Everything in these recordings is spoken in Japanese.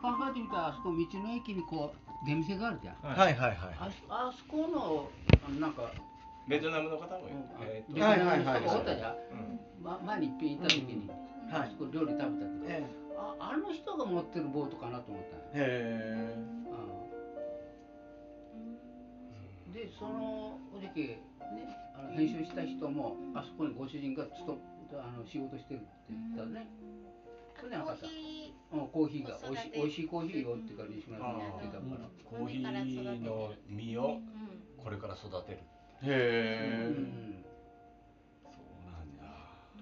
考えてみたらあそこ道の駅にこう出店があるじゃん、はい。はいはいああそこのあのなんかベトナムの方もいるうんえーベトナムの人がおったじゃん、うん。ま、前に一遍行った時に、はいあそこ料理食べたけど、えああの人が持ってるボートかなと思ったへうん。でそのおじけねあの編集した人もあそこにご主人がつとあの仕事してるって言ったね、それでなかったうん、コーヒーが美味しい美味しいコーヒーよってから西村さんが言ってたから、コーヒーの実をこれから育てる。えへえうん、そうなんだ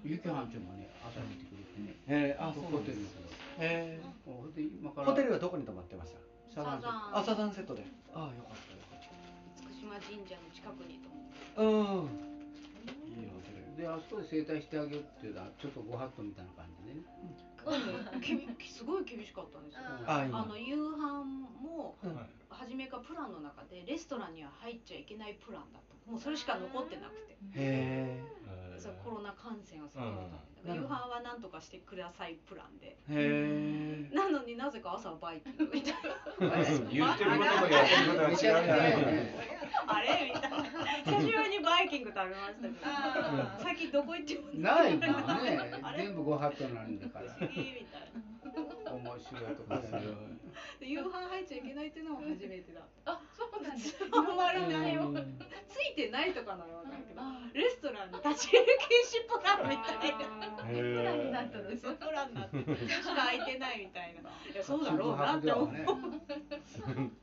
ゆきはんちもね朝見てくれてね。へえあそうホテルのとこへえホテルはどこに泊まってました？サザン。あサザンセットで。ああよかったよかっ厳島神社の近くにと思ってた。うん。いいホテル。であそこで整体してあげるっていうのはちょっとご法度みたいな感じでね。きび すごい厳しかったんですよ。あの夕飯もうん初めからプランの中でレストランには入っちゃいけないプランだった。もうそれしか残ってなくて。へそうコロナ感染を避けるためうん。だから夕飯は何とかしてくださいプランで。えへえなのになぜか朝はバイキングみたいな。言ってることとやってることが違うじゃないあれ？みたいな久しぶりにバイキング食べましたけど。最近どこ行ってもない。もんね。あれ？全部ご法度なんだから。不思議みたいな面白いとこ面白い。で夕飯入っちゃいけないっていうのも初めてだ。ったあ、そうなんです。まりないよ。ついてないとかならわかるけどレストランに立ち入り禁止プランみたいな。へえプランになったの。そう。プランになってしか空いてないみたいな。いやそうだろうなって思う、ね。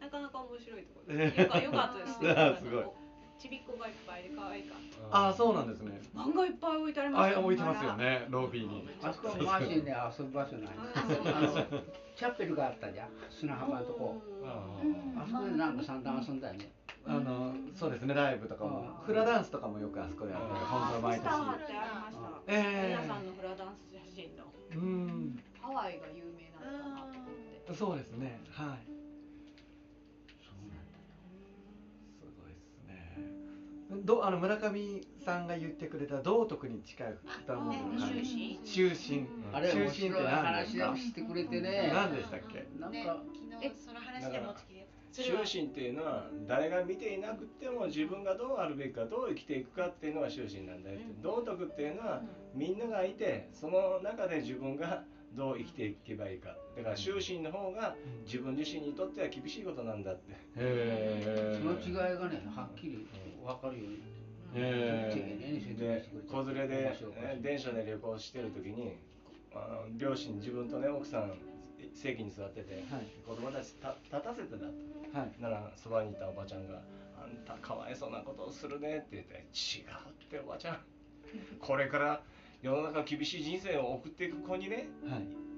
なかなか面白いところ。ですよかよかったです。あすごいちびっこがいっぱいで可愛か。っああそうなんですね。た漫画いっぱい置いてありましたあ置いてますよねロビーに。あそこはマーシーで遊ぶ場所ない。あのチャペルがあったじゃん砂浜のとこ。あそこでなんか散々遊んだよね。あのそうですねライブとかも。フラダンスとかもよくあそこでやってる本当は毎年。てありました、ええ。皆さんのフラダンス写真の。うん。ハワイが有名なのかなと思って。そうですねはいどあの村上さんが言ってくれた道徳に近い二文字の漢字終身。あれ終身って何ですか？話をしてくれてね。何でしたっけ？ね、なんか。昨日その話で持ってきて。終身っていうのは誰が見ていなくても自分がどうあるべきかどう生きていくかっていうのが終身なんだよって。道徳っていうのはみんながいてその中で自分がどう生きていけばいいか。だから終身の方が自分自身にとっては厳しいことなんだって。へえその違いがねはっきり分かるようにへ丁寧に説明でしてくれて子連れで電車で旅行してる時にあの両親自分とね奥さん席に座ってて、はい。子供たちた立たせてたと。はい。ならそばにいたおばちゃんが「あんたかわいそうなことをするね」って言って「違うっておばちゃん。これから世の中厳しい人生を送っていく子にね。はい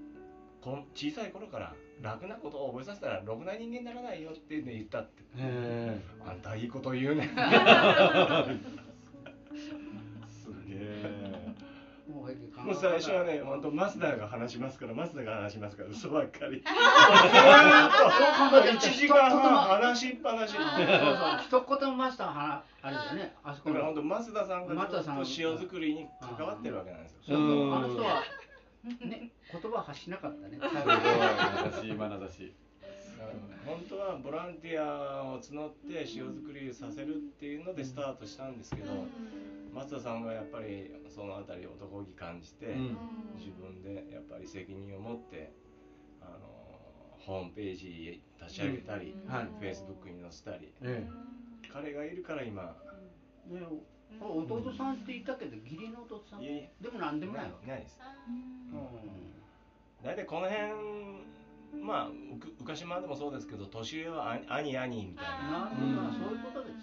こん小さい頃から楽なことを覚えさせたらろくな人間にならないよ」って、ね、言ったって。あんたいいこと言うね。すげえもう最初はね本当マスダーが話しますからマスダーが話しますから嘘ばっかり。1時間半話しっぱなし。一言マスターはあれだよね。あそこだから本の当増田さんがずっと増田さん塩作りに関わってるわけなんですよ。あの人はね言葉発しなかったね。すごい眼差し眼差し。本当はボランティアを募って塩作りさせるっていうのでスタートしたんですけど、松田さんがやっぱりそのあたり男気感じて、うん。自分でやっぱり責任を持ってあのホームページ立ち上げたり、はい。Facebook に載せたりえ彼がいるから今。ね弟さんって言ったけど義理の弟さんいえでもなんでもないよいないです。う大体この辺まあ浮島でもそうですけど年上は兄兄兄みたいんななるほどなそういうことです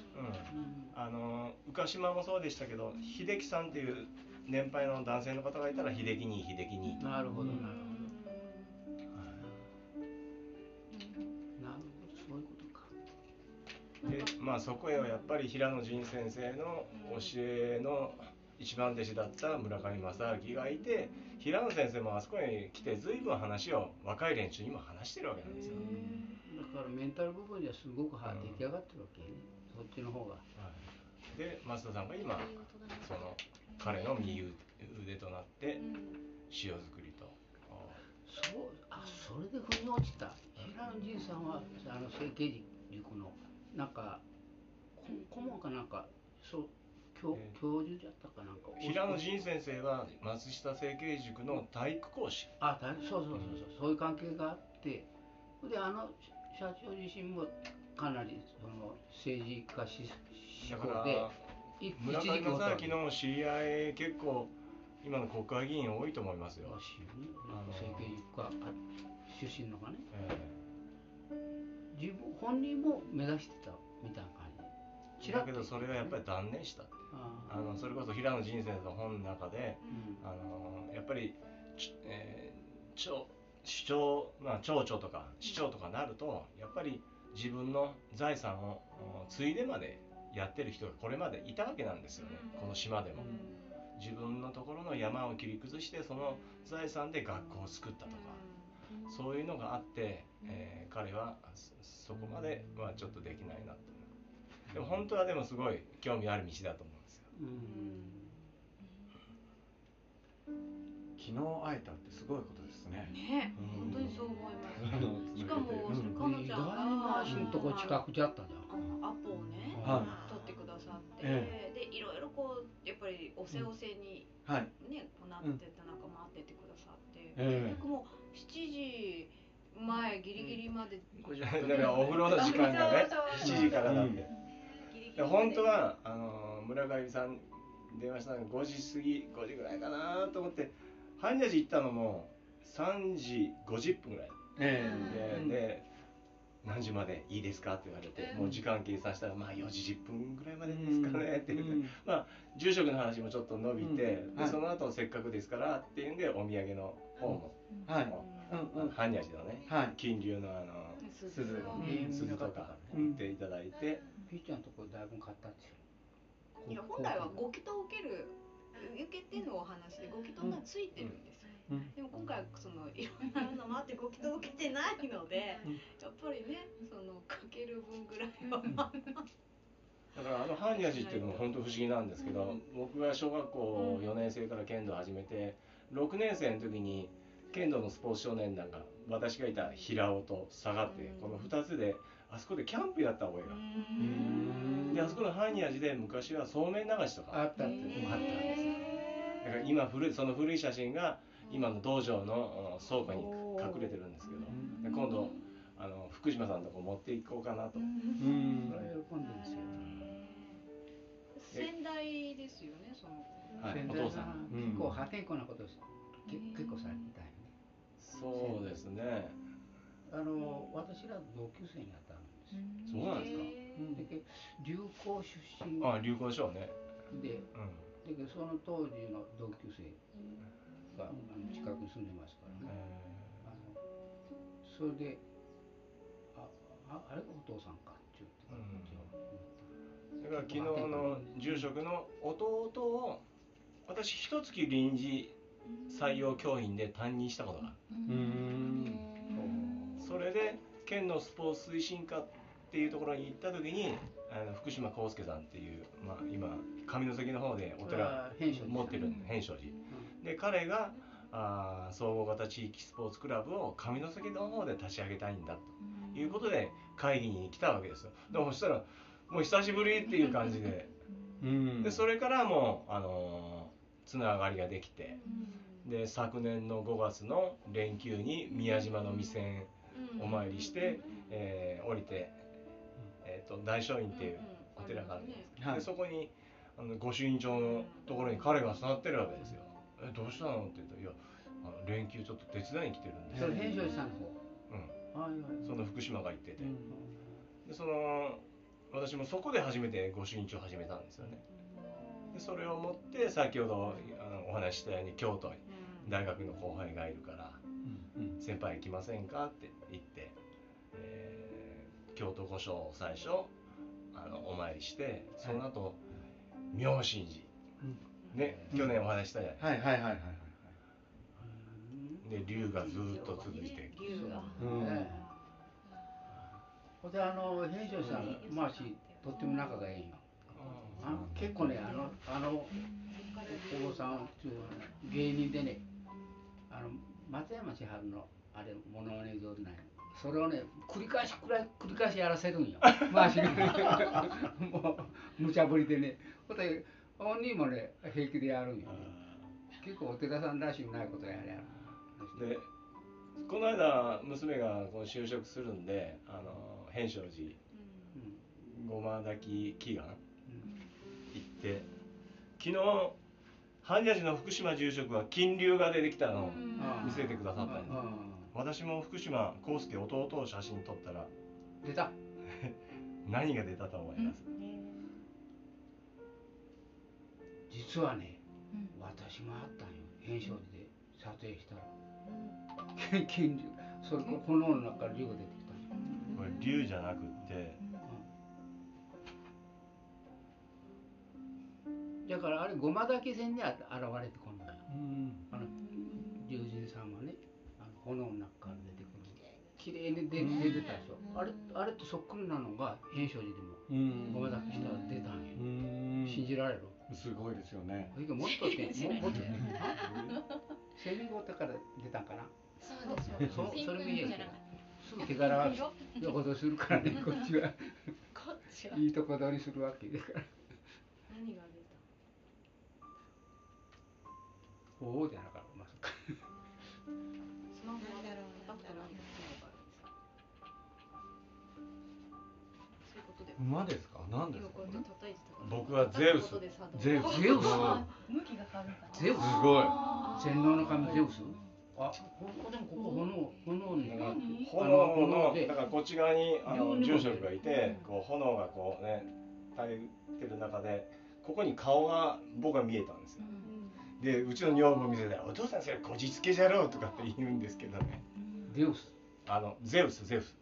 あの浮島もそうでしたけど秀樹さんっていう年配の男性の方がいたら秀樹に秀樹になるほどなるほどでまあそこへはやっぱり平野仁先生の教えの一番弟子だった村上正明がいて平野先生もあそこに来て随分話を若い連中にも話してるわけなんですよ、だからメンタル部分ではすごくは出来上がってるわけね。そっちの方が。で増田さんが今その彼の右腕となって塩作りと。そうあそれで落ちた。平野仁さんはあの成形塾のなんかこ顧問かなんかそう教えー教授だったかなんか。平野仁先生は松下成形塾の体育講師。あだそうそうそうそう。そういう関係があって。であの社長自身もかなりその政治家し志向でい村上正明の知り合い結構今の国会議員多いと思いますよ、政経塾科出身のがね。え自分本人も目指してたみたいな感じ。えだけどそれはやっぱり断念した。ああのそれこそ平野仁先生の本の中でうん。あのやっぱり、ちえー町市長、まあ、町長とか市長とかなるとやっぱり自分の財産をお継いでまでやってる人がこれまでいたわけなんですよねこの島でも。自分のところの山を切り崩してその財産で学校を作ったとかそういうのがあって、えー彼はそそこまではちょっとできないなと。でも本当はでもすごい興味ある道だと思うんですよ。うん。昨日会えたってすごいことですね。ねうん本当にそう思います。うん。しかもそのかのちゃんが意外な足のとこ近くじゃったじゃんアポをねは取ってくださって、えでいろいろこうやっぱりおせおせにはい。ね、こうなってた中待っててくださって、ええ。結局もう7時前ギリギリまで、だからお風呂の時間がねそうそう7時からなんで、で。本当はあの村上さん電話したのが5時過ぎ5時ぐらいかなと思って般若寺行ったのも3時50分ぐらい。えで,、で何時までいいですかって言われて、もう時間計算したらまあ4時10分ぐらいまでですかねって言って、うん。まあ住職の話もちょっと伸びて、うん。ではい。その後せっかくですからっていうんでお土産のはい。もうん。うん般若寺のね、はい。金龍のあの鈴鈴とかうん。売っていただいて、ピーちゃんのとこだいぶ買ったんですよいや本来はご祈祷を受ける受けてのお話でご祈祷がついてるんですよ、うん。でも今回はそのいろんなのもあってご祈祷を受けてないので、うん。やっぱりねそのかける分ぐらいは、だからあの般若寺っていうのも本当不思議なんですけど、僕が小学校4年生から剣道を始めて6年生の時に剣道のスポーツ少年団が私がいた平尾と下がってこの2つであそこでキャンプやった覚えがん。であそこの般若寺で昔はそうめん流しとか。あったっていうのもあったんですよだから今古いその古い写真が今の道場のうん倉庫に隠れてるんですけどで今度あの福島さんのとこ持っていこうかなと、うん。それは喜んでるんですよ先代ですよねその。はい先代お父さん。が結構破天荒なことですけ結構されてたよね。そうですね。あの私ら同級生にあったんですよ。そうなんですか。でけ流行出身。あ流行賞ね。でうん。でけその当時の同級生があの近くに住んでますからね。あのそれであああれがお父さんかって言ってうん一応だから昨日の住職の弟を私一月臨時採用教員で担任したことがあうん。るそれで県のスポーツ推進課っていうところに行った時にあの福島康介さんっていう、まあ、今上関の方でお寺持ってるんで変正寺で彼があー総合型地域スポーツクラブを上関の方で立ち上げたいんだということで会議に来たわけですよ。でもそしたらもう久しぶりっていう感じで。うん。でそれからもう、あのーつながりができて。で昨年の5月の連休に宮島の未線お参りして、えー降りて、えー、と大聖院っていうお寺があるんです、はい。でそこにあの御朱印帳のところに彼が座ってるわけですよ「えどうしたの?」って言ったら「いやあの連休ちょっと手伝いに来てるんですよ。それ編集さんの方うん。はいはい。その福島が言ってて、うん。でその私もそこで初めて御朱印帳を始めたんですよね。でそれを持って先ほどあのお話ししたように京都に大学の後輩がいるからうん「先輩行きませんか?」って言って、えー京都御所を最初あのお参りしてその後、妙心寺。ね、去年お話ししたじゃない、はいはいはいはい。はいで龍がずーっと続いてうん。ええほんであの編集さんまあしとっても仲がいいよあ結構ねあのあのお坊さんっていう芸人でねあの松山千春のあれモノマネ上手ないそれをね繰り返し繰り繰り返しやらせるんよ。回しがもう無茶ぶりでね。ほんで本人もね平気でやるんよ、ね、結構お寺さんらしくないことやれやるでこの間娘がこう就職するんであの変勝寺。うんごま炊き祈願。うん行って。昨日般若寺の福島住職は金龍が出てきたのを見せてくださったんで私も福島康介弟を写真撮ったらあ出た。何が出たと思います？実はね、私もあったんよ。変勝寺で撮影したら。金龍。それから炎の中から龍が出てきたんよこれ龍じゃなくってだからあれごま炊き線にあ現れてこんのよ。うん。あの龍神さんはねあの炎の中から出てくる。綺麗に出出てたでしょ。あれあれとそっくりなのが変勝寺でもうん。ごま炊きしたら出たんようん。信じられる？すごいですよね。それからもっとってももっと セミゴタから出たんかな。そうでしょそうそれもいいやけど手柄はよことするからね。こっちは。たこっちは。いいとこ取りするわけだから。何が出おおじゃなかったまさか。たスマホなんだろうパッとなんだろうそういうことで。馬ですか？何ですか？僕はゼウス。ゼウス。ゼウス。ゼウス。すごい。洗脳の神ゼウス？あここでもここ炎炎になって炎のでだからこっち側にあの住職がいてこう炎がこうね焚いてる中でここに顔が僕は見えたんですよでうちの女房見せたら「お父さんそれこじつけじゃろう」とかって言うんですけどねゼウスあのゼウスゼウス、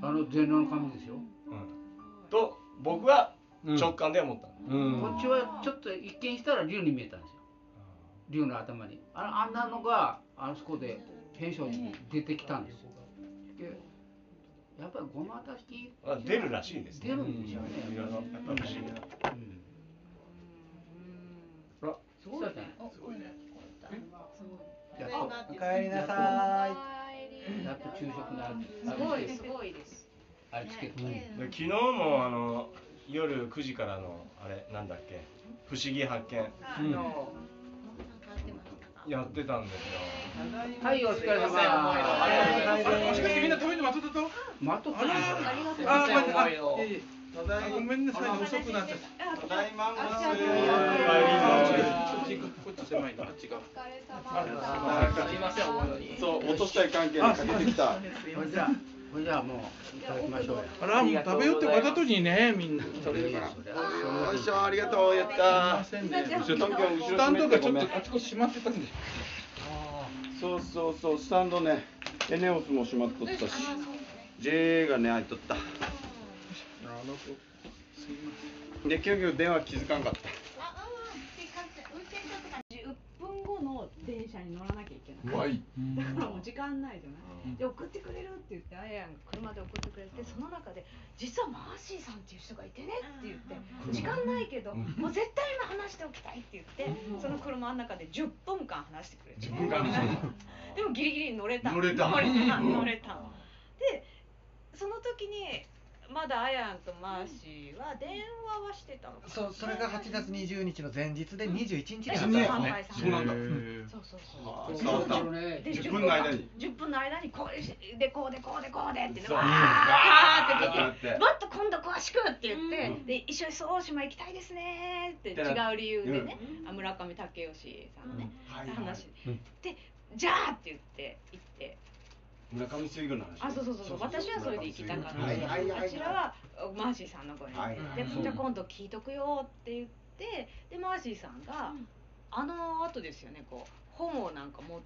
あの洗脳の神ですようん、と僕は直感で思ったの、うんこっちはちょっと一見したら竜に見えたんですよ竜の頭に。ああんなのがあそこで変勝寺に出てきたんですよ。でやっぱりごま炊きあ出るらしいですね。出るんでしょうね。いろいろやっぱ不思議な。うん。あらすごいね。お声が聞こえ？たやっとおかえりなさやっと昼食のあれすごいすごいです。あれつけて、で昨日もあの夜9時からのあれなんだっけ？不思議発見。いうんやってたんですよ。はいお疲れ様はいもしかしてみんな食べるの待っとったと待っとったあー、まあ、あ、いえいえあごめんなさいね、遅くなっちゃった。ただいまあ帰りこっちこっち狭いな、あっちが。すいません、そう、落としたい関係にかけてきた。これじゃあじゃあもういただきましょうよあら、もう食べようってわざとにね、みんな。それから。よいしょ、ありがとう、やった。スタンドがちょっとあちこち閉まってたんで。そうそうそう、スタンドね、エネオスも閉まっとったし、J がね、開いとった。で、結局電話気づかんかった。10分後の電車に乗らなきゃいけない。だからもう時間ないじゃない、で送ってくれるって言ってあやんが車で送ってくれてその中で実はマーシーさんっていう人がいてねって言って時間ないけどもう絶対今話しておきたいって言ってその車の中で10分間話してくれて10分間。でもギリギリ乗れた。乗れた。乗れた。乗れた。でその時にまだあやんとマーシーは電話はしてたのか。なそうそれが8月20日の前日で21日にうん発売ですねそうなんだ。へそうそうそう。伝わった。ねで10分の間に。10分の間にこうでこうでこうでこうでっていうのそう。がわーって出て。もっと今度詳しくって言って、で一緒にそう大島行きたいですねって違う理由でね、あ村上武義さんのね、はい。話、うん。でじゃあって言って行って村上水軍の話。あそうそうそうそう。私はそれで行きたかったはいはいはい。あちらはマーシーさんの子に、はいでじゃあ今度聞いとくよって言ってでマーシーさんが、あの後ですよねこう本をなんか持っ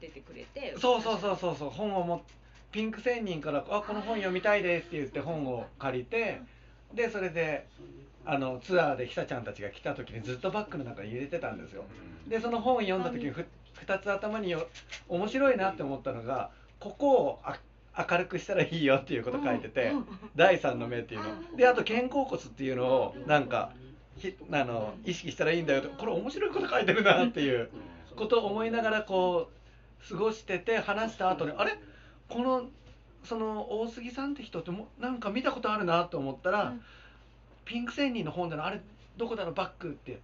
ててくれてそうそうそうそうそう。本をもピンク仙人から「あこの本読みたいです」って言って本を借りてでそれであのツアーでひさちゃんたちが来た時にずっとバッグの中に入れてたんですよ。でその本を読んだ時にふ2つ頭によ面白いなって思ったのがここをあ明るくしたらいいよっていうこと書いてて第三の目っていうの。であと肩甲骨っていうのをなんかひあの意識したらいいんだよと。これ面白いこと書いてるなっていうことを思いながらこう過ごしてて話した後にあれ？このその大杉さんって人ってもなんか見たことあるなと思ったら、うん。ピンク仙人の本でのあれどこだろう？バッグって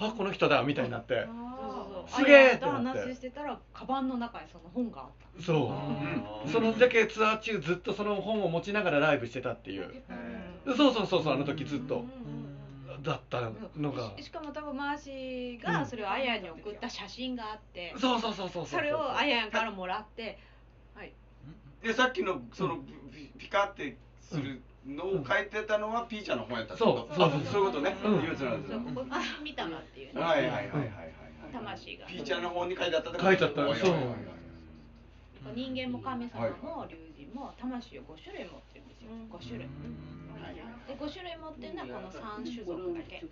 あこの人だみたいになって、そうそうそう。すげえってなって。話してたらカバンの中にその本があった。そう、そのだけツアー中ずっとその本を持ちながらライブしてたっていう、そうそうそうそうあの時ずっと、だったのが、ししかも多分マーシーがそれをあやに送った写真があって、そうそうそうそうそれをあやからもらって。はい。でさっきのそのピピカってするのを書いてたのはピーちゃんの本やったそうそう。あそういうことね、うん憂鬱なんですよ。そうここ見たまっていうね。はいはいはいはい。はい魂が。ピーちゃんの本に書いてあったって書いてあったそう。人間も神様も龍神も魂を5種類持ってるんですよ。5種類。で5種類持ってるのはこの3種族だけ。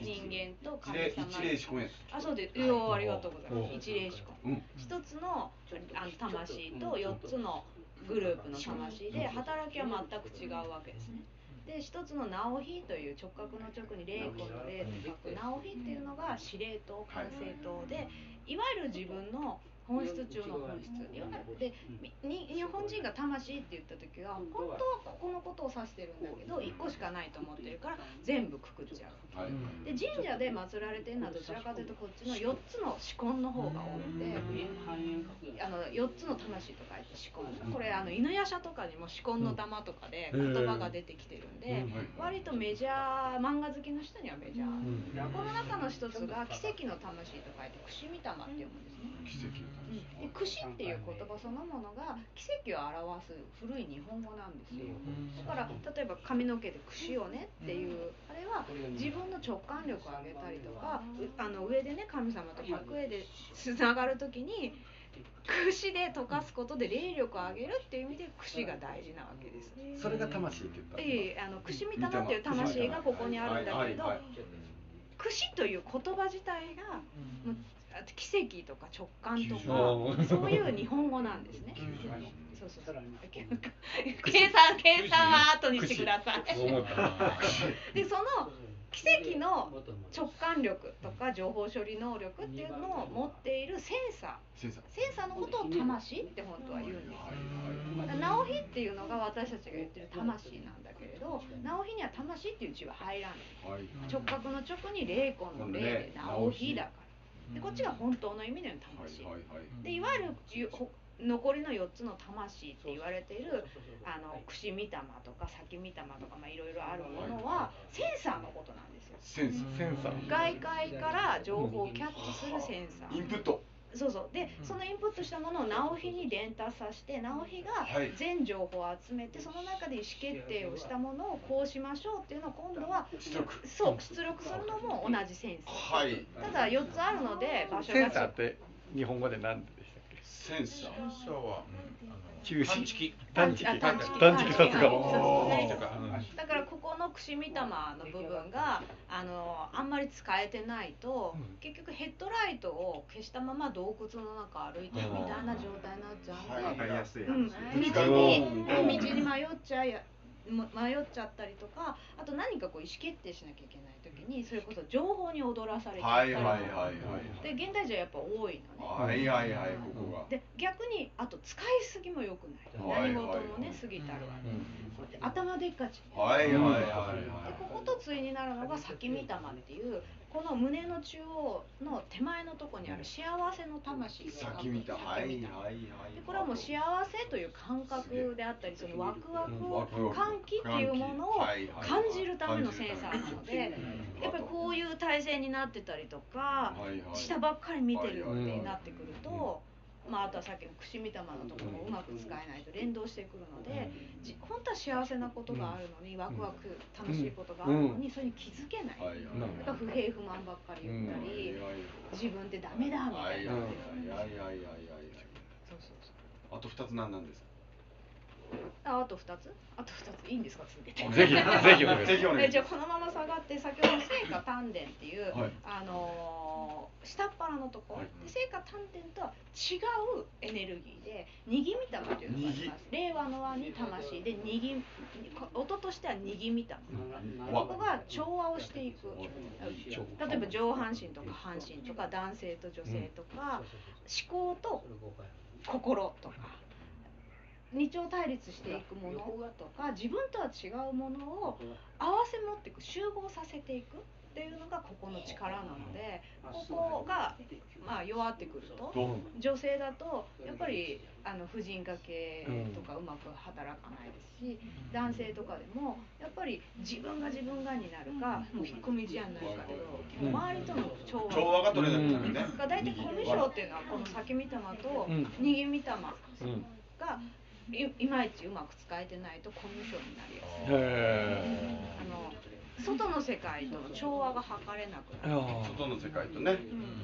人間と神様。一例四やあそうです。よありがとうございます。一例しかうん。一つのあの魂と4つのグループの魂で働きは全く違うわけですね。で一つの直火という直角の直に霊魂の霊と書く直火っていうのが司令塔完成塔でいわゆる自分の本質中の本質で日本人が魂って言った時は本当はここのことを指してるんだけど1個しかないと思ってるから全部くくっちゃう。はい。で神社で祀られてるのはどちらかというとこっちの4つの四魂の方が多くてあの4つの魂と書いて四魂これあの犬夜叉とかにも四魂の玉とかで言葉が出てきてるんで割とメジャー漫画好きの人にはメジャー。この中の一つが奇跡の魂と書いて串見玉って読むんですね奇跡ので串っていう言葉そのものが奇跡を表す古い日本語なんですよ。だから例えば髪の毛で串をねっていうあれは自分の直感力を上げたりとかうあの上でね神様と百恵でつながる時に串で溶かすことで霊力を上げるっていう意味で串が大事なわけです。それが魂って言ったいいあの串見玉っていう魂がここにあるんだけれどはいはい串という言葉自体が奇跡とか直感とうんかそういう日本語なんですね。そうそうそう。計算計算は後にしてください。でその奇跡の直感力とか情報処理能力っていうのを持っているセンサー。センサー。のことを魂って本当は言うんですよ。直火っていうのが私たちが言ってる魂なんだけれど直火には魂っていう字は入らない。はい。直角の直に霊魂の霊で直火だからでこっちが本当の意味での魂。はいはいでいわゆる残りの4つの魂って言われているあの串見玉とか先見玉とかまあいろいろあるものはセンサーのことなんですよ。センサー。外界から情報をキャッチするセンサーー。インプットそうそう。でそのインプットしたものを直火に伝達させて直火がはい。全情報を集めてその中で意思決定をしたものをこうしましょうっていうのを今度は出力。そう出力するのも同じセンサーはい。ただ4つあるので場所がセンサーって日本語で何でしたっけ？センサー。社は中探知機探知機あ探知機。探知機。さすがはいそうそう探知機。とかだからここの串見玉の部分があのあんまり使えてないと、結局ヘッドライトを消したまま洞窟の中歩いてるみたいな状態になっちゃうんで、はい。わかりやすいうん、道に道に迷っちゃい迷っちゃったりとかあと何かこう意思決定しなきゃいけない時にそれこそ情報に踊らされちゃったりとか、はいはいはいはいで現代人はやっぱ多いのね。はいはいはいここが。で逆にあと使いすぎも良くない、はい何事もね過ぎたるわけ、で頭でっかちはいはいはいではここと対になるのが先見玉っていうこの胸の中央の手前のとこにある幸せの魂い先見た。はいはいはい。でこれはもう幸せという感覚であったりそのワクワクをワクワク。歓喜っていうものを感じるためのセンサーなのでやっぱりこういう体勢になってたりとか下ばっかり見てるってなってくると。まあ、あとはさっきの串見玉のところもうまく使えないと連動してくるのでじ本当は幸せなことがあるのにワクワク楽しいことがあるのにそれに気づけない。から不平不満ばっかり言ったり自分ってダメだみたいな。そうそうそう。あと二つ何なんですか？ああと2つ？あと2ついいんですか？続けて。ぜひぜひお願いします。ぜひお願いしえじゃあこのまま下がって先ほどの聖火丹田っていう、はい。あのー下っ腹のところ、はい。で聖火丹田とは違うエネルギーで握み玉というのがあります。令和の和に魂。で握音としては握み玉。ここが調和をしていく。例えば上半身とか半身とか男性と女性とか、思考と心とか二丁対立していくものとか自分とは違うものを合わせ持っていく集合させていくっていうのがここの力なのでここが、まあ、弱ってくると。女性だとやっぱりあの婦人科系とかうまく働かないですし男性とかでもやっぱり自分が自分がになるかもう引っ込み思案になるかで周りとの調和調和が取れなくなるね。が大体コミュ障っていうのはこの先見玉とうん。右見玉うん。がいいまいちうまく使えてないとコミュ障になりやすい。へあの外の世界との調和が図れなくえなる。外の世界とね。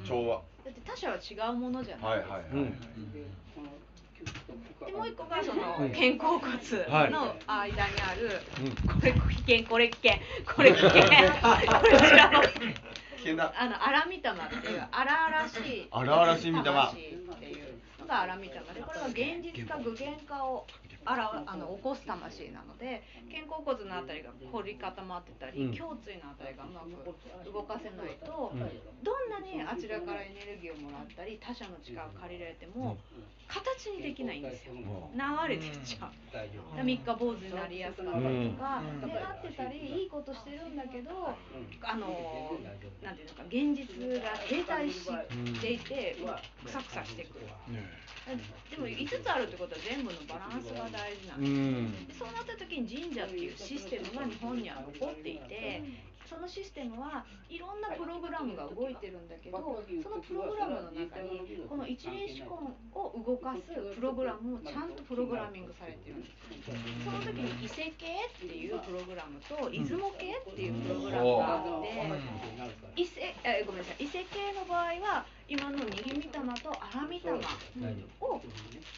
調和。だって他者は違うものじゃな。はいいはいはい、うん。でもう一個がそのうん。肩甲骨はい。の間にある、うん。これ危険これ危険。これ危険。これ こちらの危険だ。あの荒御霊っていう荒々しい。荒々しい御霊魂が荒みたがでこれは現実か具現化を。あらあの起こす魂なので肩甲骨のあたりが凝り固まってたり、うん。胸椎のあたりがうまく動かせないと、うん。どんなにあちらからエネルギーをもらったり他者の力を借りられても、形にできないんですよ、流れてっちゃう。三日坊主になりやすかったりとか、うん。願ってたりいいことしてるんだけど、あのなんていうのか現実が停滞していて、くさくさしてく。る。でも5つあるってことは全部のバランスが大事なんうです。んでそうなった時に神社っていうシステムが日本には残っていてそのシステムはいろんなプログラムが動いてるんだけどそのプログラムの中にこの一輪指根を動かすプログラムもちゃんとプログラミングされてる。んですその時に伊勢系っていうプログラムと出雲系っていうプログラムがあって伊勢えごめんなさい伊勢系の場合は今の握り玉と荒御玉を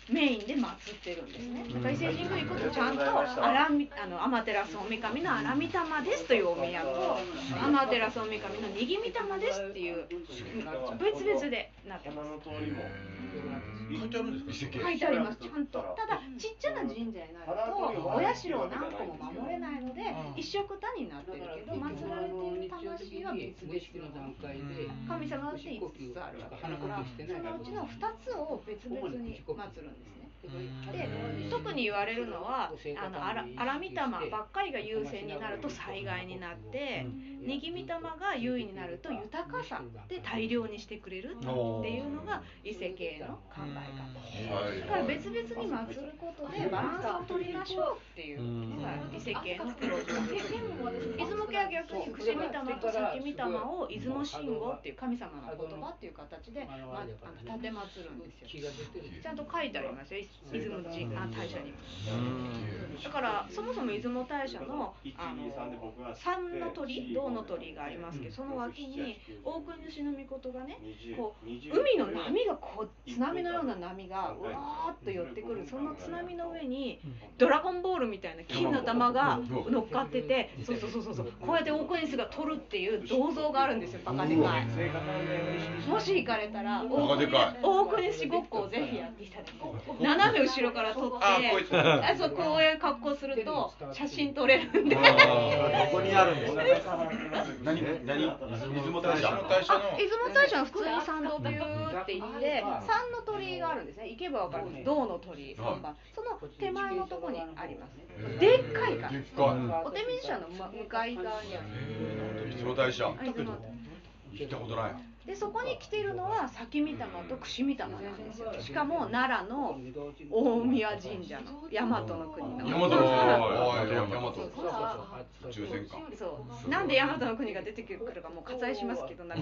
メインで祀ってるんですね。だから伊勢神宮行くとちゃんと荒みあの天照大神の荒御玉ですというお宮と天照大神の握り玉です。っていう別々でなってます。書いてあるんです。か書いてあります。ちゃんとただちっちゃな神社になるとお社を何個も守れないので一緒くたになってるけど祀られている魂は別々の神様だって5つあるわけだからそのうちの2つを別々に祀るんです。ねで特に言われるのはあの荒荒御霊ばっかりが優先になると災害になって握り霊が優位になると豊かさで大量にしてくれるっていうのが伊勢系の考え方。だから別々に祀ることでバランスを取りましょうっていうのが伊勢系のプログラムです出雲家は逆に串御霊と先御霊を出雲信号っていう神様の言葉っていう形で、まあ、あの立て祀るんですよ。ちゃんと書いてありますよ出雲神あ大社にも。だからそもそも出雲大社のあの三の鳥銅の鳥がありますけどその脇に大国主の御事がねこう海の波がこう津波のような波がうわーっと寄ってくるその津波の上にドラゴンボールみたいな金の玉が乗っかっててそうそうそうそうそう。こうやって大国主が取るっていう銅像があるんですよバカでかい。もし行かれたら大国主ごっこをぜひやっていただきたい斜め後ろから撮ってあこいつ。あそうこういう格好すると写真撮れるんで。ここにあるんですね何何出雲大社出雲大社は普通に参道ビューって行って三の鳥居があるんですね。行けばわかる銅の鳥居その手前のとこにあります。でっかいから。でっかお手水社のま向かい側にある。い出雲大社聞いたことない。でそこに来てるのは先御霊と串御霊なんですよ。しかも奈良の大宮神社の大和の国の。大和の国。そうなんで大和の国が出てくるかもう割愛しますけどか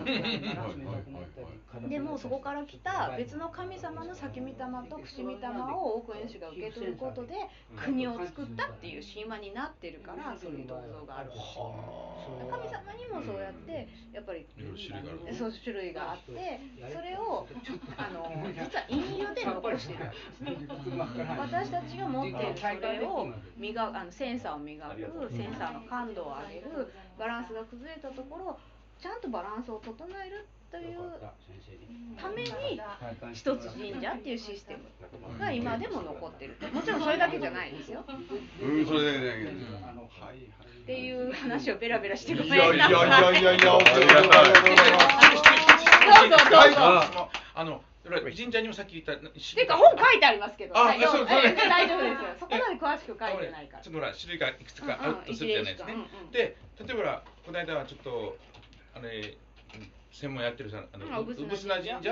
でもそこから来た別の神様の先御霊と串御霊を大国主が受け取ることで国を作ったっていう神話になってるからそういう銅像がある。んですよ神様にもそうやってやっぱりいろいろ種類があるそう種種類があってそれをあの 実は飲料で残してるわけですね。私たちが持っているそれを磨くあのセンサーを磨くセンサーの感度を上げるバランスが崩れたところちゃんとバランスを整えるというために一つ神社っていうシステムが今でも残ってるもちろんそれだけじゃないですよ。うんそれだけだけどっていう話をベラベラしてごいめんなさい。やいやいやい。やい。やどうぞどう。ぞああの神社にもさっき言ったっていうか本書いてありますけどあ大丈夫そうそうえ大丈夫ですよそこまで詳しく書いてないから。ちょっとほら種類がいくつかあるとするじゃないですか。で例えばほらこの間はちょっとあれ専門やってるさあのうんうぶすな神社？っ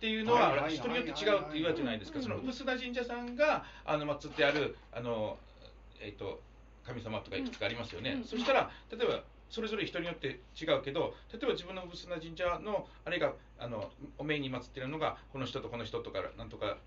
ていうのは人によって違うって言われてないですか。そのうぶすな神社さんがあの祀ってあるあのえっ、と神様とかいくつかありますよね、うん。そしたら例えばそれぞれ人によって違うけど例えば自分のうぶすな神社のあれがあのお命に祀ってるのがこの人とこの人とかなんとか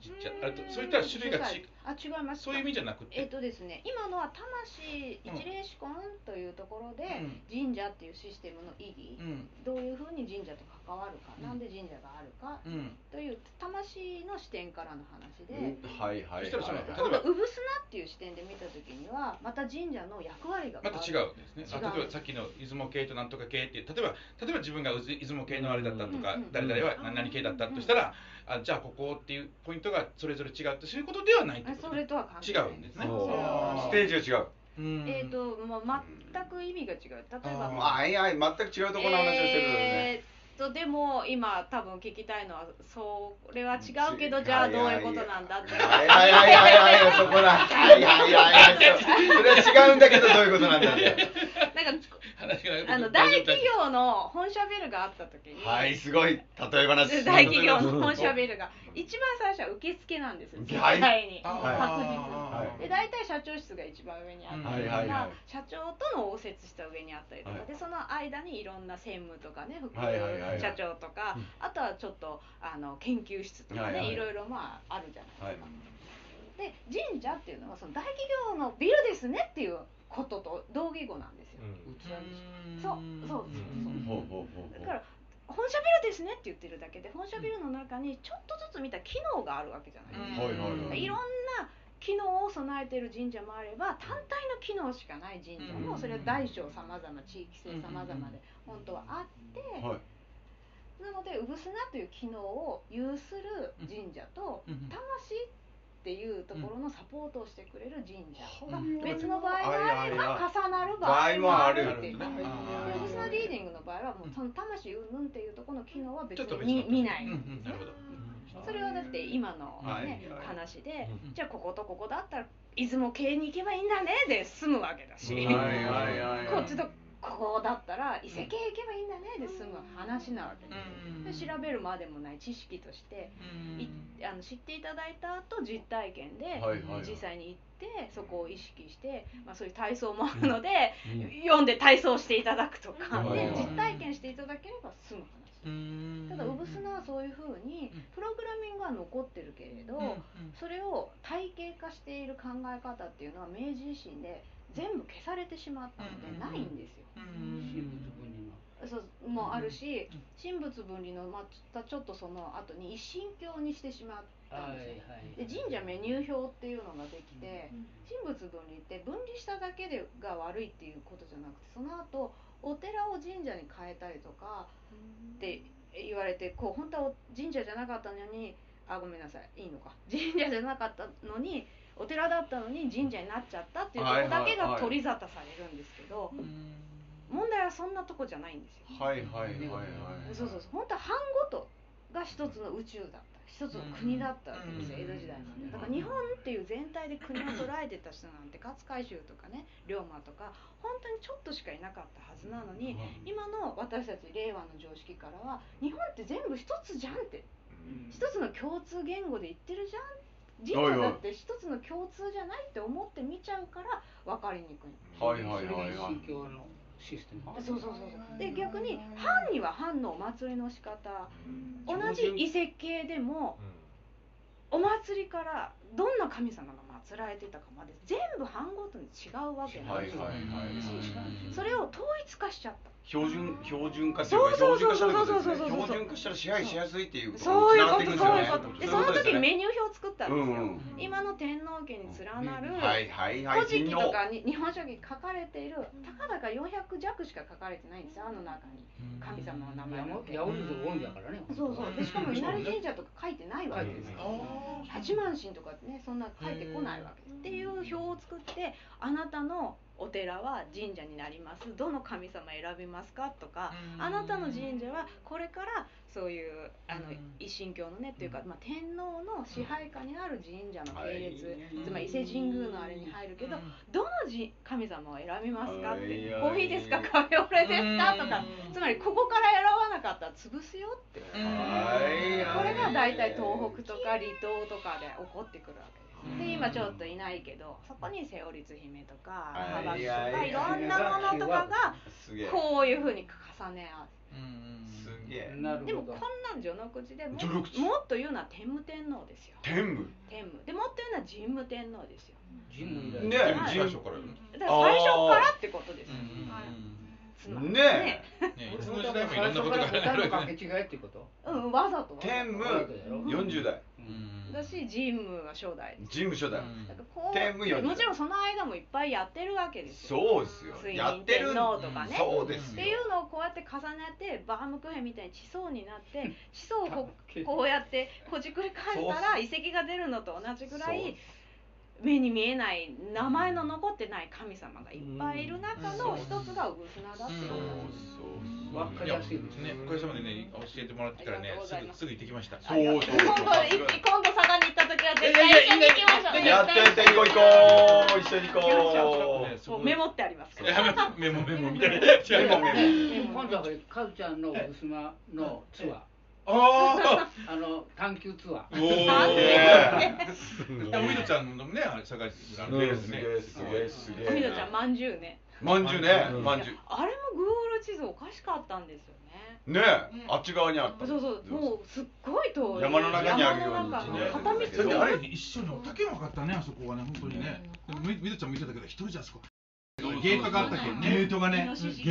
神社あれとそういった種類がちあ違いますそういう意味じゃなくて。えっ、とですね今のは魂一霊子根というところで、うん。神社っていうシステムの意義、うん。どういうふうに神社と関わるか、うん。なんで神社があるかうん。という魂の視点からの話で、はいはいそしたらそのはい例えば今度産砂っていう視点で見た時にはまた神社の役割がまた違うんですね。あ違う。例えばさっきの出雲系となんとか系っていう例えば例えば自分がうず出雲系のあれだったとか、うんうん誰々は何々系だったとしたら、あじゃあここっていうポイントがそれぞれ違うってそういうことではないってあことそれとは関係違ないうんですね。ステージが違う。うん。えっ、ともう全く意味が違う。例えばああいや全く違うところの話をしてるよね。えーっとでも今多分聞きたいのはそれは違うけどちじゃあどういうことなんだって。はいはいはいはいはいそこだはいはいはいはいそれは違うんだけどどういうことなんだってなんかあの大企業の本社ビルがあった時に、はいすごい例え話。大企業の本社ビルが一番最初は受付なんですよ絶はい。対に、あ確実はいで大体社長室が一番上にあったりとか、社長との応接した上にあったりとか、はい。でその間にいろんな専務とかね副社長とか、あとはちょっとあの研究室とかね、はいろいろまああるじゃないですか。はい。で神社っていうのはその大企業のビルですねっていうことと同義語なんですよ。そうそうそうほうほうだから本社ビルですねって言ってるだけで本社ビルの中にちょっとずつ見た機能があるわけじゃないですか。はいはいはい。いろんな機能を備えてる神社もあれば単体の機能しかない神社もそれは大小さまざま地域性さまざまで本当はあってはい。なので産砂という機能を有する神社とうん。魂っていうところのサポートをしてくれる神社。がうん。別の場合もあれば重なる場合もあるっていう。であー産砂リーディングの場合はもうその魂云々っていうところの機能は別に見見ない。うんうん。なるほど。それはだって今の、ね話で、うんじゃあこことここだったら出雲系に行けばいいんだねで済むわけだし、はいはいはいはい。こっちとここだったら伊勢系行けばいいんだねで済む話なわけです、で調べるまでもない知識として、いあの知っていただいた後実体験で、実際に行ってそこを意識して、まあ、そういう体操もあるので、読んで体操していただくとか、で実体験していただければ済む話。ただ、ウブスナはそういうふうにうん。プログラミングは残ってるけれど、それを体系化している考え方っていうのは明治維新で全部消されてしまったのでないんですよ。神仏分離の。そうもあるし神仏分離のまたちょっとその後に一神教にしてしまったんですよ。で神社メニュー表っていうのができて神仏分離って分離しただけでが悪いっていうことじゃなくてその後お寺を神社に変えたりとかって言われてこう本当は神社じゃなかったのにあごめんなさいいいのか。神社じゃなかったのにお寺だったのに神社になっちゃったっていうところだけが取り沙汰されるんですけど問題はそんなとこじゃないんですよ。はいはいはいはいそうそうそう。本当は藩ごとが一つの宇宙だった。一つの国だったわけですよ、江戸時代までだから日本っていう全体で国を捉えてた人なんて勝海舟とかね龍馬とか本当にちょっとしかいなかったはずなのに今の私たち令和の常識からは日本って全部一つじゃんって。一つの共通言語で言ってるじゃん神社だって一つの共通じゃないって思って見ちゃうから分かりにくいはいはいはいはい。それが一神教のシステムそうそうそうそう。で逆に藩には藩のお祭りの仕方。同じ遺跡系でもお祭りからどんなの神様が祀られてたかまで全部班ごとに違うわけなんですよ、はいはいはいそれを統一化しちゃった標準標準化っていうかそう標そう準そうそう。化した標準化したら支配しやすいっていうことそういうにことそういう繋がっていくんですよね。ことでその時にメニュー表を作ったんですよ、うんうん。今の天皇家に連なるはいはいはい。古事記とかに日本書紀書かれているたかだか400弱しか書かれてないんですよ。あの中に。神様の名前だけヤオルズ多いんだからね。そうそう。でしかも稲荷神社とか書いてないわけですよ。八幡神とかねそんな書いてこないわけ。っていう表を作ってあなたのお寺は神社になります。どの神様選びますかとかあなたの神社はこれからそういうあの一神教のねっていうか、まあ、天皇の支配下にある神社の系列、つまり伊勢神宮のあれに入るけど、どの神神様を選びますかってコーヒーですか？カフェオレですか？とか。つまりここから選ばなかったら潰すよって。はいこれが大体東北とか離島とかで起こってくるわけで今ちょっといないけどそこに瀬尾律姫とかはい。幅とかはいいろんなものとかがすげえ。こういうふうに重ね合う。すげえ。なるほど。でもこんなん序の口でも序の口。もっと言うのは天武天皇ですよ。天武？天武。でもっと言うのは神武天皇ですよ。神武ねはい。最初から。だから最初からってことですよつまりねね。いつの時代もいろんなことがある答えの掛け違いってこと？うんわざと天武40代。だし神武は初代神武初代。天武40代。もちろんその間もいっぱいやってるわけですよ。そうですよ。やってる天皇とかね。そうですよ。っていうのをこうやって重ねてバームクーヘンみたいに地層になって地層をこうやってほじくり返したら遺跡が出るのと同じぐらい目に見えない名前の残ってない神様がいっぱいいる中の一つが産砂だっていう話わかりやすいですね、おかげさまでね、教えてもらってからねすすぐす。ぐ行ってきました。そうそうそう。今度一今度佐賀に行った時は絶対一緒に行きましょう。やってやって行こう行こう。一緒に行こう。メモってありますメモメモみたいな。メモメモ。今度はカズちゃんのふすまのツアーあ あの探求ツアあ。ー。おお。な んいでや、おみどちゃんのね、あれ探してあの出るんですね。すげえすげえすげえ。おみどちゃんまんじゅうね。まんじゅうね。まんじゅう。あれも Google 地図おかしかったんですよね。ねえあっち側にあった。そうそうもうすっごい遠い。山の中にあるように片道。あれ一緒にお竹も分かったねあそこはね本当にね。みみどちゃんも言ってたけど一人じゃあそこ。ゲートがあったっけゲートがね